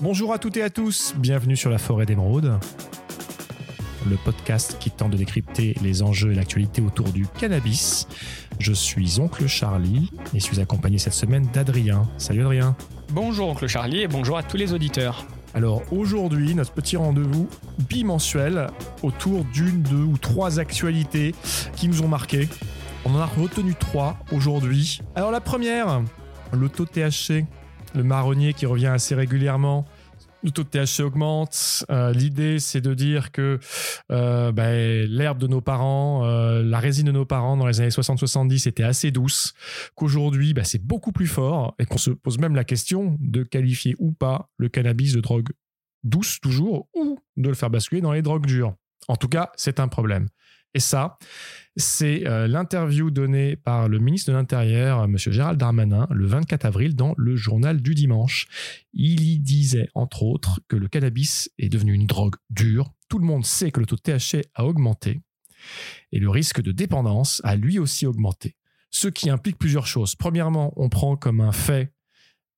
Bonjour à toutes et à tous, bienvenue sur la forêt d'émeraude, le podcast qui tente de décrypter les enjeux et l'actualité autour du cannabis. Je suis Oncle Charlie et suis accompagné cette semaine d'Adrien. Salut Adrien. Bonjour Oncle Charlie et bonjour à tous les auditeurs. Alors aujourd'hui, notre petit rendez-vous bimensuel autour d'une, deux ou trois actualités qui nous ont marqué. On en a retenu trois aujourd'hui. Alors la première, le taux THC, le marronnier qui revient assez régulièrement. Le taux de THC augmente. Euh, l'idée, c'est de dire que euh, ben, l'herbe de nos parents, euh, la résine de nos parents dans les années 60-70 était assez douce, qu'aujourd'hui, ben, c'est beaucoup plus fort et qu'on se pose même la question de qualifier ou pas le cannabis de drogue douce toujours ou de le faire basculer dans les drogues dures. En tout cas, c'est un problème. Et ça, c'est euh, l'interview donnée par le ministre de l'Intérieur, M. Gérald Darmanin, le 24 avril dans le journal du dimanche. Il y disait, entre autres, que le cannabis est devenu une drogue dure. Tout le monde sait que le taux de THC a augmenté et le risque de dépendance a lui aussi augmenté. Ce qui implique plusieurs choses. Premièrement, on prend comme un fait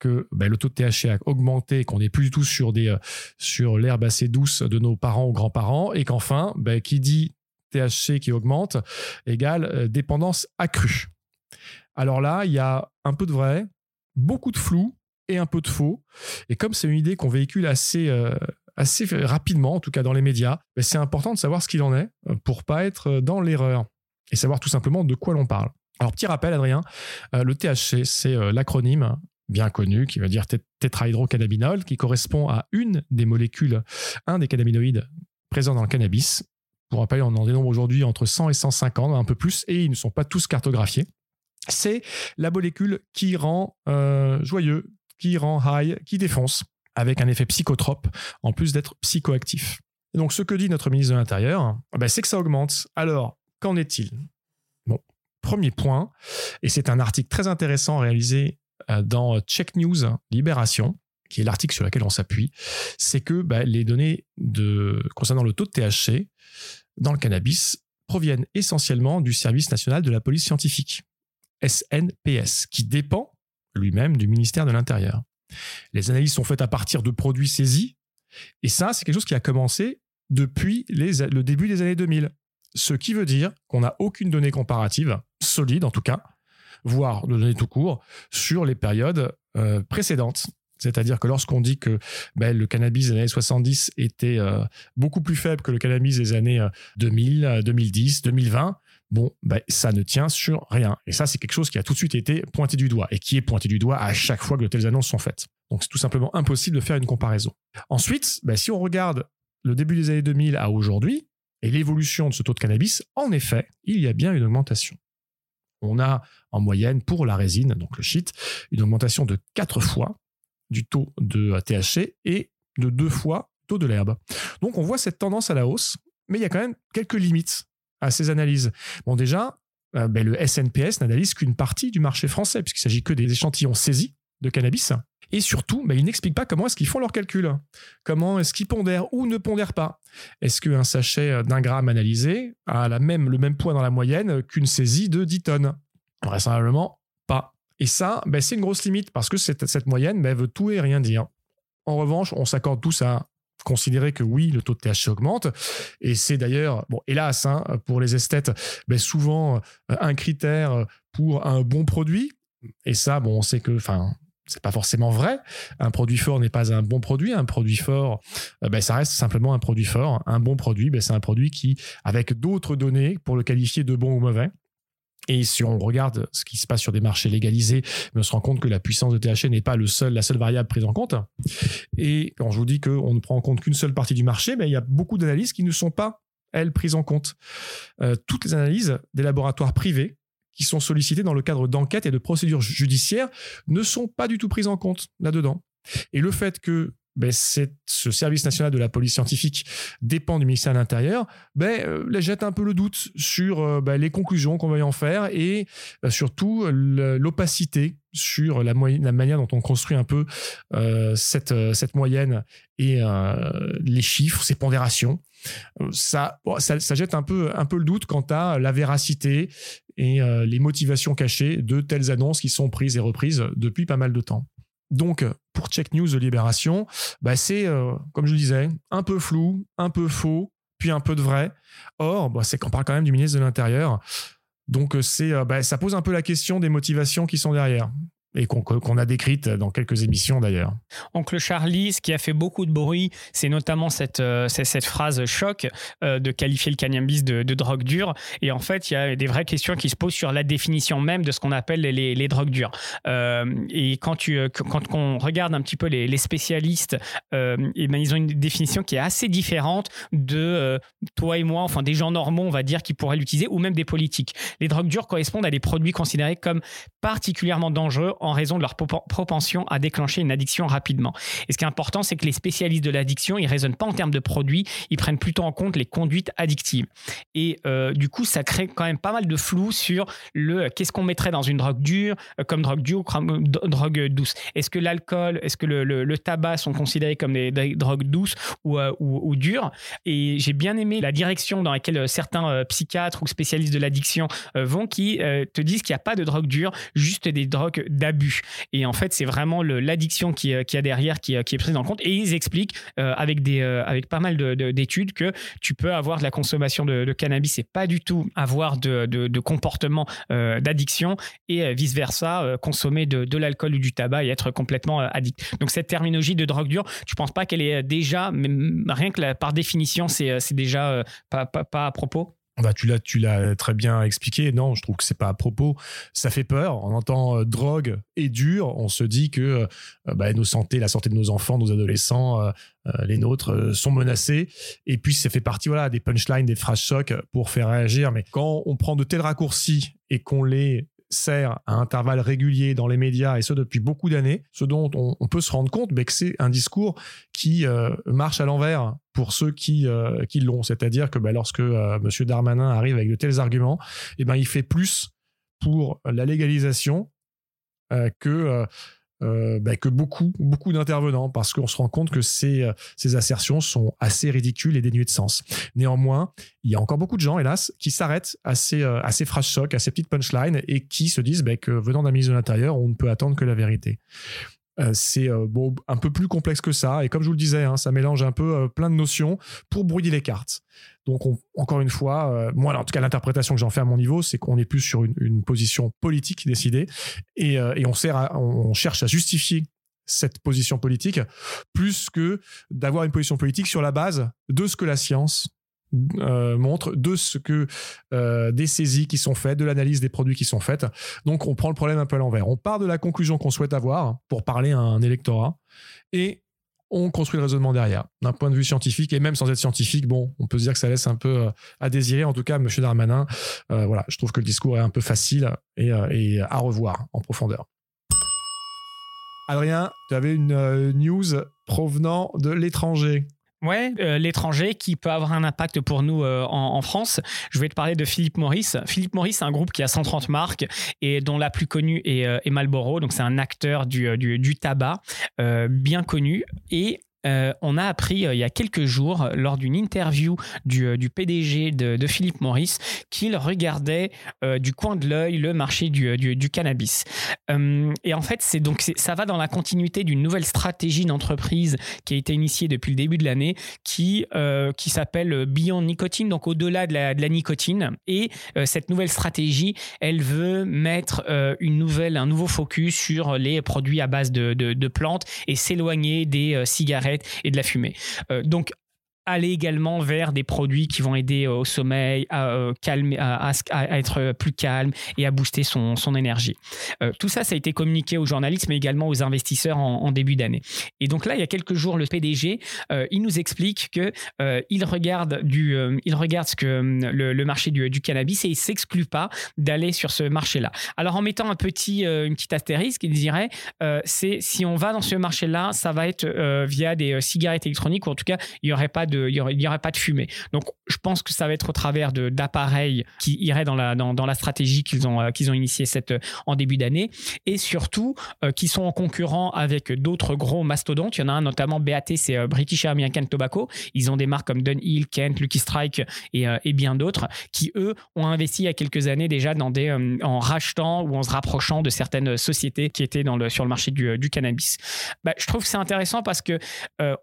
que ben, le taux de THC a augmenté, qu'on n'est plus du tout sur, des, euh, sur l'herbe assez douce de nos parents ou grands-parents, et qu'enfin, ben, qui dit THC qui augmente égale euh, dépendance accrue. Alors là, il y a un peu de vrai, beaucoup de flou et un peu de faux. Et comme c'est une idée qu'on véhicule assez, euh, assez rapidement, en tout cas dans les médias, ben, c'est important de savoir ce qu'il en est euh, pour pas être dans l'erreur et savoir tout simplement de quoi l'on parle. Alors petit rappel, Adrien, le THC, c'est l'acronyme bien connu qui veut dire tétrahydrocannabinol, qui correspond à une des molécules, un des cannabinoïdes présents dans le cannabis, pour rappel, on en dénombre aujourd'hui entre 100 et 150, un peu plus, et ils ne sont pas tous cartographiés. C'est la molécule qui rend euh, joyeux, qui rend high, qui défonce, avec un effet psychotrope, en plus d'être psychoactif. donc, ce que dit notre ministre de l'Intérieur, ben, c'est que ça augmente. Alors, qu'en est-il? Bon, premier point, et c'est un article très intéressant réalisé euh, dans Check News Libération, qui est l'article sur lequel on s'appuie, c'est que ben, les données concernant le taux de THC dans le cannabis proviennent essentiellement du Service national de la police scientifique, SNPS, qui dépend lui-même du ministère de l'Intérieur. Les analyses sont faites à partir de produits saisis, et ça, c'est quelque chose qui a commencé depuis le début des années 2000. Ce qui veut dire qu'on n'a aucune donnée comparative, solide en tout cas, voire de données tout court, sur les périodes euh, précédentes. C'est-à-dire que lorsqu'on dit que ben, le cannabis des années 70 était euh, beaucoup plus faible que le cannabis des années 2000, 2010, 2020, bon, ben, ça ne tient sur rien. Et ça, c'est quelque chose qui a tout de suite été pointé du doigt et qui est pointé du doigt à chaque fois que de telles annonces sont faites. Donc c'est tout simplement impossible de faire une comparaison. Ensuite, ben, si on regarde le début des années 2000 à aujourd'hui et l'évolution de ce taux de cannabis, en effet, il y a bien une augmentation. On a en moyenne pour la résine, donc le shit, une augmentation de 4 fois du taux de THC et de deux fois taux de l'herbe. Donc on voit cette tendance à la hausse, mais il y a quand même quelques limites à ces analyses. Bon déjà, euh, ben, le SNPS n'analyse qu'une partie du marché français, puisqu'il s'agit que des échantillons saisis de cannabis. Et surtout, ben, il n'explique pas comment est-ce qu'ils font leurs calculs. Comment est-ce qu'ils pondèrent ou ne pondèrent pas. Est-ce qu'un sachet d'un gramme analysé a la même, le même poids dans la moyenne qu'une saisie de 10 tonnes? Vraisemblablement pas. Et ça, ben, c'est une grosse limite parce que cette, cette moyenne ben, veut tout et rien dire. En revanche, on s'accorde tous à considérer que oui, le taux de THC augmente. Et c'est d'ailleurs, bon, hélas, hein, pour les esthètes, ben, souvent euh, un critère pour un bon produit. Et ça, bon, on sait que, enfin, c'est pas forcément vrai. Un produit fort n'est pas un bon produit. Un produit fort, euh, ben, ça reste simplement un produit fort. Un bon produit, ben, c'est un produit qui, avec d'autres données pour le qualifier de bon ou mauvais, et si on regarde ce qui se passe sur des marchés légalisés, on se rend compte que la puissance de THC n'est pas le seul, la seule variable prise en compte. Et quand je vous dis qu'on ne prend en compte qu'une seule partie du marché, mais il y a beaucoup d'analyses qui ne sont pas, elles, prises en compte. Euh, toutes les analyses des laboratoires privés qui sont sollicités dans le cadre d'enquêtes et de procédures judiciaires ne sont pas du tout prises en compte là-dedans. Et le fait que ben, ce service national de la police scientifique dépend du ministère de l'Intérieur, ben, euh, jette un peu le doute sur euh, ben, les conclusions qu'on va y en faire et euh, surtout l'opacité sur la, manière dont on construit un peu cette, cette moyenne et les chiffres, ces pondérations. Ça, ça, ça, jette un peu, un peu le doute quant à la véracité et les motivations cachées de telles annonces qui sont prises et reprises depuis pas mal de temps. Donc, pour Check News de Libération, bah, c'est, comme je le disais, un peu flou, un peu faux, puis un peu de vrai. Or, bah, c'est qu'on parle quand même du ministre de l'Intérieur. Donc, c'est, bah, ça pose un peu la question des motivations qui sont derrière et qu'on a décrite dans quelques émissions d'ailleurs. Oncle Charlie, ce qui a fait beaucoup de bruit, c'est notamment cette, euh, cette phrase choc euh, de qualifier le cannabis de, drogue dure. Et en fait, il y a des vraies questions qui se posent sur la définition même de ce qu'on appelle les, les, drogues dures. Euh, et quand, tu, quand on regarde un petit peu les, les spécialistes, ben, ils ont une définition qui est assez différente de toi et moi, enfin des gens normaux, on va dire, qui pourraient l'utiliser, ou même des politiques. Les drogues dures correspondent à des produits considérés comme particulièrement dangereux en raison de leur propension à déclencher une addiction rapidement. Et ce qui est important, c'est que les spécialistes de l'addiction, ils raisonnent pas en termes de produits, ils prennent plutôt en compte les conduites addictives. Et euh, du coup, ça crée quand même pas mal de flou sur le qu'est-ce qu'on mettrait dans une drogue dure, euh, comme drogue dure ou comme drogue douce. Est-ce que l'alcool, est-ce que le, tabac sont considérés comme des, drogues douces ou, euh, ou, dures? Et j'ai bien aimé la direction dans laquelle certains psychiatres ou spécialistes de l'addiction vont qui te disent qu'il n'y a pas de drogue dure, juste des drogues Et en fait, c'est vraiment l'addiction qui, qui a derrière qui, qui, est prise en compte. Et ils expliquent euh, avec, des, euh, avec pas mal d'études que tu peux avoir de la consommation de, cannabis et pas du tout avoir de, comportement euh, d'addiction et vice-versa, consommer de, l'alcool ou du tabac et être complètement addict. Donc cette terminologie de drogue dure, tu penses pas qu'elle est déjà, rien que par définition, c'est déjà pas à propos bah, tu l'as, tu l'as très bien expliqué. Non, je trouve que c'est pas à propos. Ça fait peur. On entend euh, drogue et dur. On se dit que euh, bah, nos santé, la santé de nos enfants, nos adolescents, euh, les nôtres sont menacés. Et puis ça fait partie voilà des punchlines, des phrases chocs pour faire réagir. Mais quand on prend de tels raccourcis et qu'on les sert à intervalles réguliers dans les médias, et ce depuis beaucoup d'années, ce dont on, peut se rendre compte, mais que c'est un discours qui euh, marche à l'envers pour ceux qui, euh, l'ont. C'est-à-dire que bah, lorsque euh, M. Darmanin arrive avec de tels arguments, eh ben, il fait plus pour la légalisation que euh, bah, que beaucoup, beaucoup d'intervenants, parce qu'on se rend compte que ces, euh, ces assertions sont assez ridicules et dénuées de sens. Néanmoins, il y a encore beaucoup de gens, hélas, qui s'arrêtent à ces, euh, à ces phrases chocs, à ces petites punchlines, et qui se disent bah, que venant d'un ministre de l'Intérieur, on ne peut attendre que la vérité. C'est bon, un peu plus complexe que ça. Et comme je vous le disais, hein, ça mélange un peu plein de notions pour brouiller les cartes. Donc, encore une fois, euh, moi, en tout cas, l'interprétation que j'en fais à mon niveau, c'est qu'on est plus sur une, position politique décidée et, euh, on cherche à justifier cette position politique plus que d'avoir une position politique sur la base de ce que la science euh, montre, de ce que des saisies qui sont faites, de l'analyse des produits qui sont faites. Donc, on prend le problème un peu à l'envers. On part de la conclusion qu'on souhaite avoir pour parler à un électorat et on construit le raisonnement derrière. D'un point de vue scientifique, et même sans être scientifique, bon, on peut se dire que ça laisse un peu euh, à désirer. En tout cas, M. Darmanin, euh, voilà, je trouve que le discours est un peu facile euh, et à revoir en profondeur. Adrien, tu avais une news provenant de l'étranger. Ouais, euh, l'étranger qui peut avoir un impact pour nous euh, en, France. Je vais te parler de Philippe Maurice. Philippe Maurice, c'est un groupe qui a 130 marques et dont la plus connue est, euh, Marlboro. Donc c'est un acteur du, du, du tabac bien connu et euh, on a appris euh, il y a quelques jours, lors d'une interview du, euh, PDG de, Philippe Maurice, qu'il regardait du coin de l'œil le marché du, cannabis. et en fait, c'est donc ça va dans la continuité d'une nouvelle stratégie d'entreprise qui a été initiée depuis le début de l'année, qui, qui s'appelle Beyond Nicotine, donc au-delà de la, nicotine. Et cette nouvelle stratégie, elle veut mettre une nouvelle, un nouveau focus sur les produits à base de plantes et s'éloigner des cigarettes et de la fumée. Euh, aller également vers des produits qui vont aider au sommeil, à, euh, calmer, à, être plus calme et à booster son, son énergie. Euh, tout ça, ça a été communiqué aux journalistes, mais également aux investisseurs en, début d'année. Et donc là, il y a quelques jours, le PDG, euh, il nous explique que il regarde du, regarde ce que le, marché du, cannabis et il s'exclut pas d'aller sur ce marché-là. Alors en mettant un petit, une petite astérisque, il dirait, c'est si on va dans ce marché-là, ça va être via des cigarettes électroniques ou en tout cas, il y aurait pas de, il y aurait, pas de fumée. Donc, je pense que ça va être au travers de d'appareils qui iraient dans la dans, dans la stratégie qu'ils ont euh, qu'ils ont initié cette en début d'année et surtout euh, qui sont en concurrent avec d'autres gros mastodontes. Il y en a un notamment BAT, c'est euh, British American Tobacco. Ils ont des marques comme Dunhill, Kent, Lucky Strike et, et bien d'autres qui eux ont investi il y a quelques années déjà dans des en rachetant ou en se rapprochant de certaines sociétés qui étaient dans le sur le marché du, du cannabis. Bah, je trouve que c'est intéressant parce que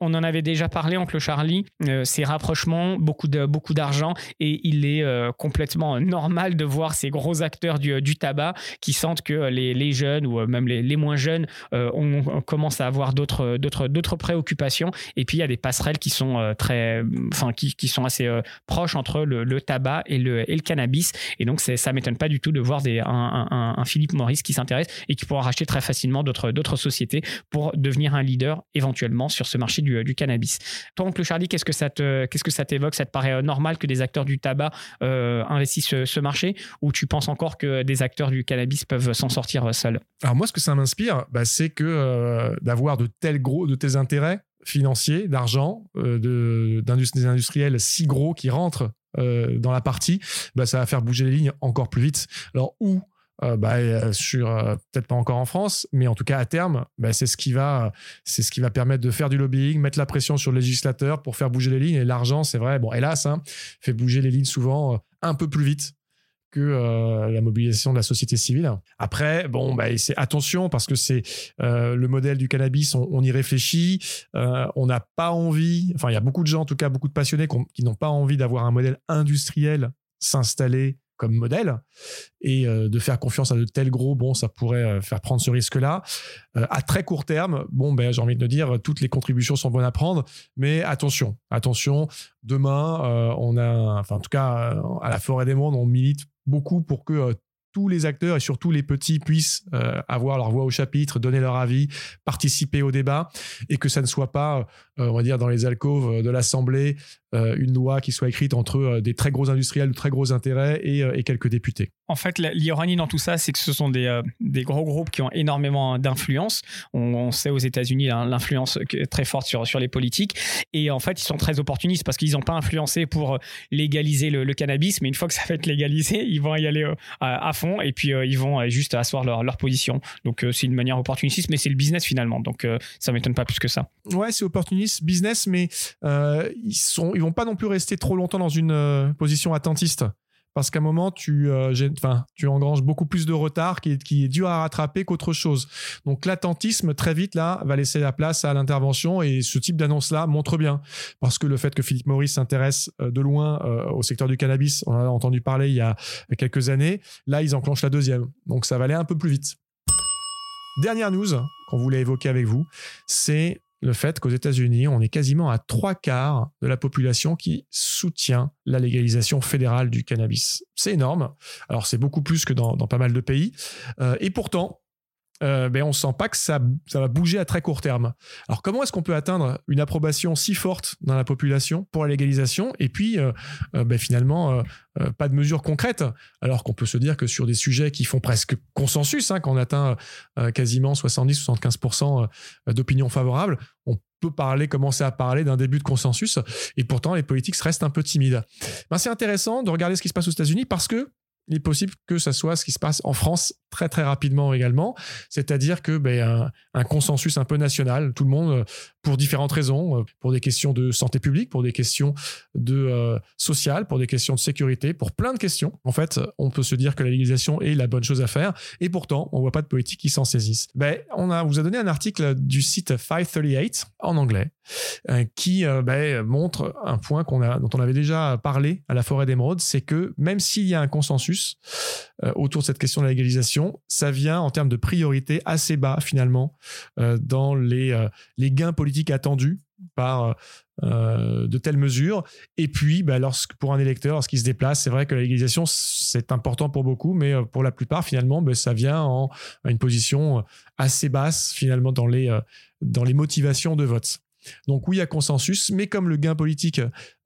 on en avait déjà parlé, oncle Charlie, ces rapprochements, beaucoup de beaucoup d'argent et il est complètement normal de voir ces gros acteurs du, du tabac qui sentent que les, les jeunes ou même les, les moins jeunes euh, on, commence à avoir d'autres d'autres d'autres préoccupations et puis il y a des passerelles qui sont euh, très enfin qui, qui, sont assez euh, proches entre le, le, tabac et le, et le cannabis et donc ça m'étonne pas du tout de voir des, un, un, un Philippe Maurice qui s'intéresse et qui pourra racheter très facilement d'autres d'autres sociétés pour devenir un leader éventuellement sur ce marché du, du cannabis. Toi, oncle Charlie, qu'est-ce que ça te qu'est-ce que ça t'évoque? Ça te paraît normal que des acteurs du tabac investissent ce, ce marché? Ou tu penses encore que des acteurs du cannabis peuvent s'en sortir seuls? Alors moi, ce que ça m'inspire, bah, c'est que euh, d'avoir de tels gros, de tels intérêts financiers, d'argent, euh, industriels si gros qui rentrent euh, dans la partie, bah, ça va faire bouger les lignes encore plus vite. Alors où bah, sur peut-être pas encore en France, mais en tout cas à terme, bah, c'est ce qui va, c'est ce qui va permettre de faire du lobbying, mettre la pression sur le législateur pour faire bouger les lignes. Et l'argent, c'est vrai, bon, hélas, hein, fait bouger les lignes souvent un peu plus vite que euh, la mobilisation de la société civile. Après, bon, bah, c'est attention parce que c'est euh, le modèle du cannabis, on, y réfléchit, euh, on n'a pas envie, enfin il y a beaucoup de gens, en tout cas beaucoup de passionnés qui n'ont pas envie d'avoir un modèle industriel s'installer comme modèle et de faire confiance à de tels gros, bon, ça pourrait faire prendre ce risque-là. à très court terme, bon, ben, j'ai envie de dire, toutes les contributions sont bonnes à prendre, mais attention, attention, demain, on a, enfin, en tout cas, à la Forêt des Mondes, on milite beaucoup pour que euh, tous les acteurs et surtout les petits puissent euh, avoir leur voix au chapitre, donner leur avis, participer au débat et que ça ne soit pas, euh, on va dire, dans les alcôves de l'Assemblée, une loi qui soit écrite entre des très gros industriels de très gros intérêts et quelques députés. En fait, l'ironie dans tout ça, c'est que ce sont des, euh, des, gros groupes qui ont énormément d'influence. On, sait aux États-Unis hein, l'influence très forte sur, sur les politiques. Et en fait, ils sont très opportunistes parce qu'ils n'ont pas influencé pour euh, légaliser le, cannabis. Mais une fois que ça va être légalisé, ils vont y aller euh, à, fond et puis ils vont juste asseoir leur, leur position. Donc, c'est une manière opportuniste, mais c'est le business finalement. Donc, ça m'étonne pas plus que ça. Ouais, c'est opportuniste, business, mais ils sont, ils vont pas non plus rester trop longtemps dans une position attentiste parce qu'à un moment, tu, euh, tu engranges beaucoup plus de retard qui est, dur à rattraper qu'autre chose. Donc l'attentisme, très vite, là, va laisser la place à l'intervention et ce type d'annonce-là montre bien. Parce que le fait que Philippe Maurice s'intéresse euh, de loin euh, au secteur du cannabis, on en a entendu parler il y a quelques années, là, ils enclenchent la deuxième. Donc ça va aller un peu plus vite. Dernière news qu'on voulait évoquer avec vous, c'est le fait qu'aux États-Unis, on est quasiment à trois quarts de la population qui soutient la légalisation fédérale du cannabis. C'est énorme. Alors c'est beaucoup plus que dans, pas mal de pays. Euh, et pourtant, euh, ben on sent pas que ça, va bouger à très court terme. Alors comment est-ce qu'on peut atteindre une approbation si forte dans la population pour la légalisation? Et puis euh, euh, ben finalement pas de mesures concrètes alors qu'on peut se dire que sur des sujets qui font presque consensus, hein, quand on atteint quasiment 70-75% d'opinion favorable, on peut parler, commencer à parler d'un début de consensus et pourtant les politiques restent un peu timides. Ben, c'est intéressant de regarder ce qui se passe aux États-Unis parce que il est possible que ça soit ce qui se passe en France très très rapidement également, c'est-à-dire que ben, un, consensus un peu national, tout le monde, euh, pour différentes raisons, euh, pour des questions de santé publique, pour des questions de euh, sociales, pour des questions de sécurité, pour plein de questions. En fait, on peut se dire que la légalisation est la bonne chose à faire, et pourtant, on voit pas de politique qui s'en saisisse. Ben, on a, vous a donné un article du site 538 en anglais qui ben, montre un point qu'on a, dont on avait déjà parlé à la forêt d'émeraude, c'est que même s'il y a un consensus autour de cette question de la légalisation, ça vient en termes de priorité assez bas finalement euh, dans les, euh, les gains politiques attendus par euh, de telles mesures. Et puis, bah, lorsque, pour un électeur, lorsqu'il se déplace, c'est vrai que la légalisation, c'est important pour beaucoup, mais pour la plupart, finalement, bah, ça vient en une position assez basse, finalement, dans les, dans les motivations de vote. Donc oui, il y a consensus, mais comme le gain politique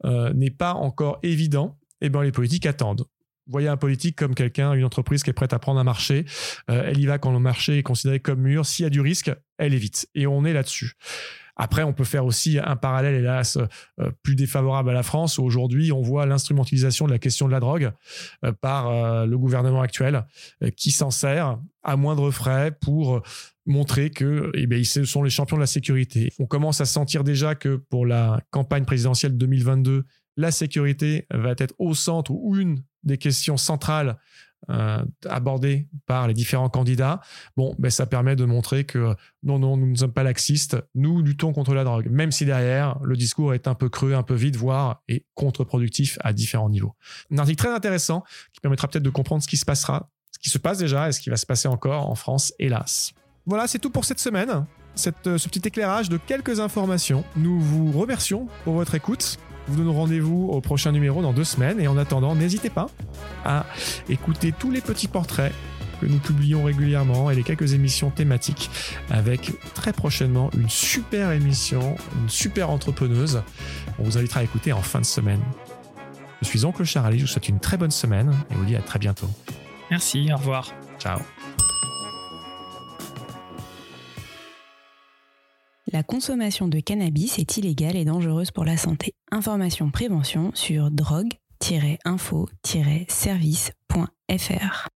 n'est pas encore évident, eh ben, les politiques attendent voyez un politique comme quelqu'un, une entreprise qui est prête à prendre un marché. Euh, elle y va quand le marché est considéré comme mûr. S'il y a du risque, elle évite. Et on est là-dessus. Après, on peut faire aussi un parallèle, hélas, euh, plus défavorable à la France. Aujourd'hui, on voit l'instrumentalisation de la question de la drogue euh, par le gouvernement actuel qui s'en sert à moindre frais pour montrer que eh bien, ils sont les champions de la sécurité. On commence à sentir déjà que pour la campagne présidentielle 2022, la sécurité va être au centre ou une des questions centrales euh, abordées par les différents candidats, bon, ben, ça permet de montrer que non, non, nous ne sommes pas laxistes, nous luttons contre la drogue, même si derrière, le discours est un peu creux, un peu vide, voire est contre-productif à différents niveaux. Un article très intéressant qui permettra peut-être de comprendre ce qui se passera, ce qui se passe déjà et ce qui va se passer encore en France, hélas. Voilà, c'est tout pour cette semaine. Cette, euh, ce petit éclairage de quelques informations. Nous vous remercions pour votre écoute vous donnons rendez-vous au prochain numéro dans deux semaines. Et en attendant, n'hésitez pas à écouter tous les petits portraits que nous publions régulièrement et les quelques émissions thématiques avec très prochainement une super émission, une super entrepreneuse. On vous invitera à écouter en fin de semaine. Je suis Oncle Charlie, je vous souhaite une très bonne semaine et vous dis à très bientôt. Merci, au revoir. Ciao. La consommation de cannabis est illégale et dangereuse pour la santé. Information prévention sur drogue-info-service.fr.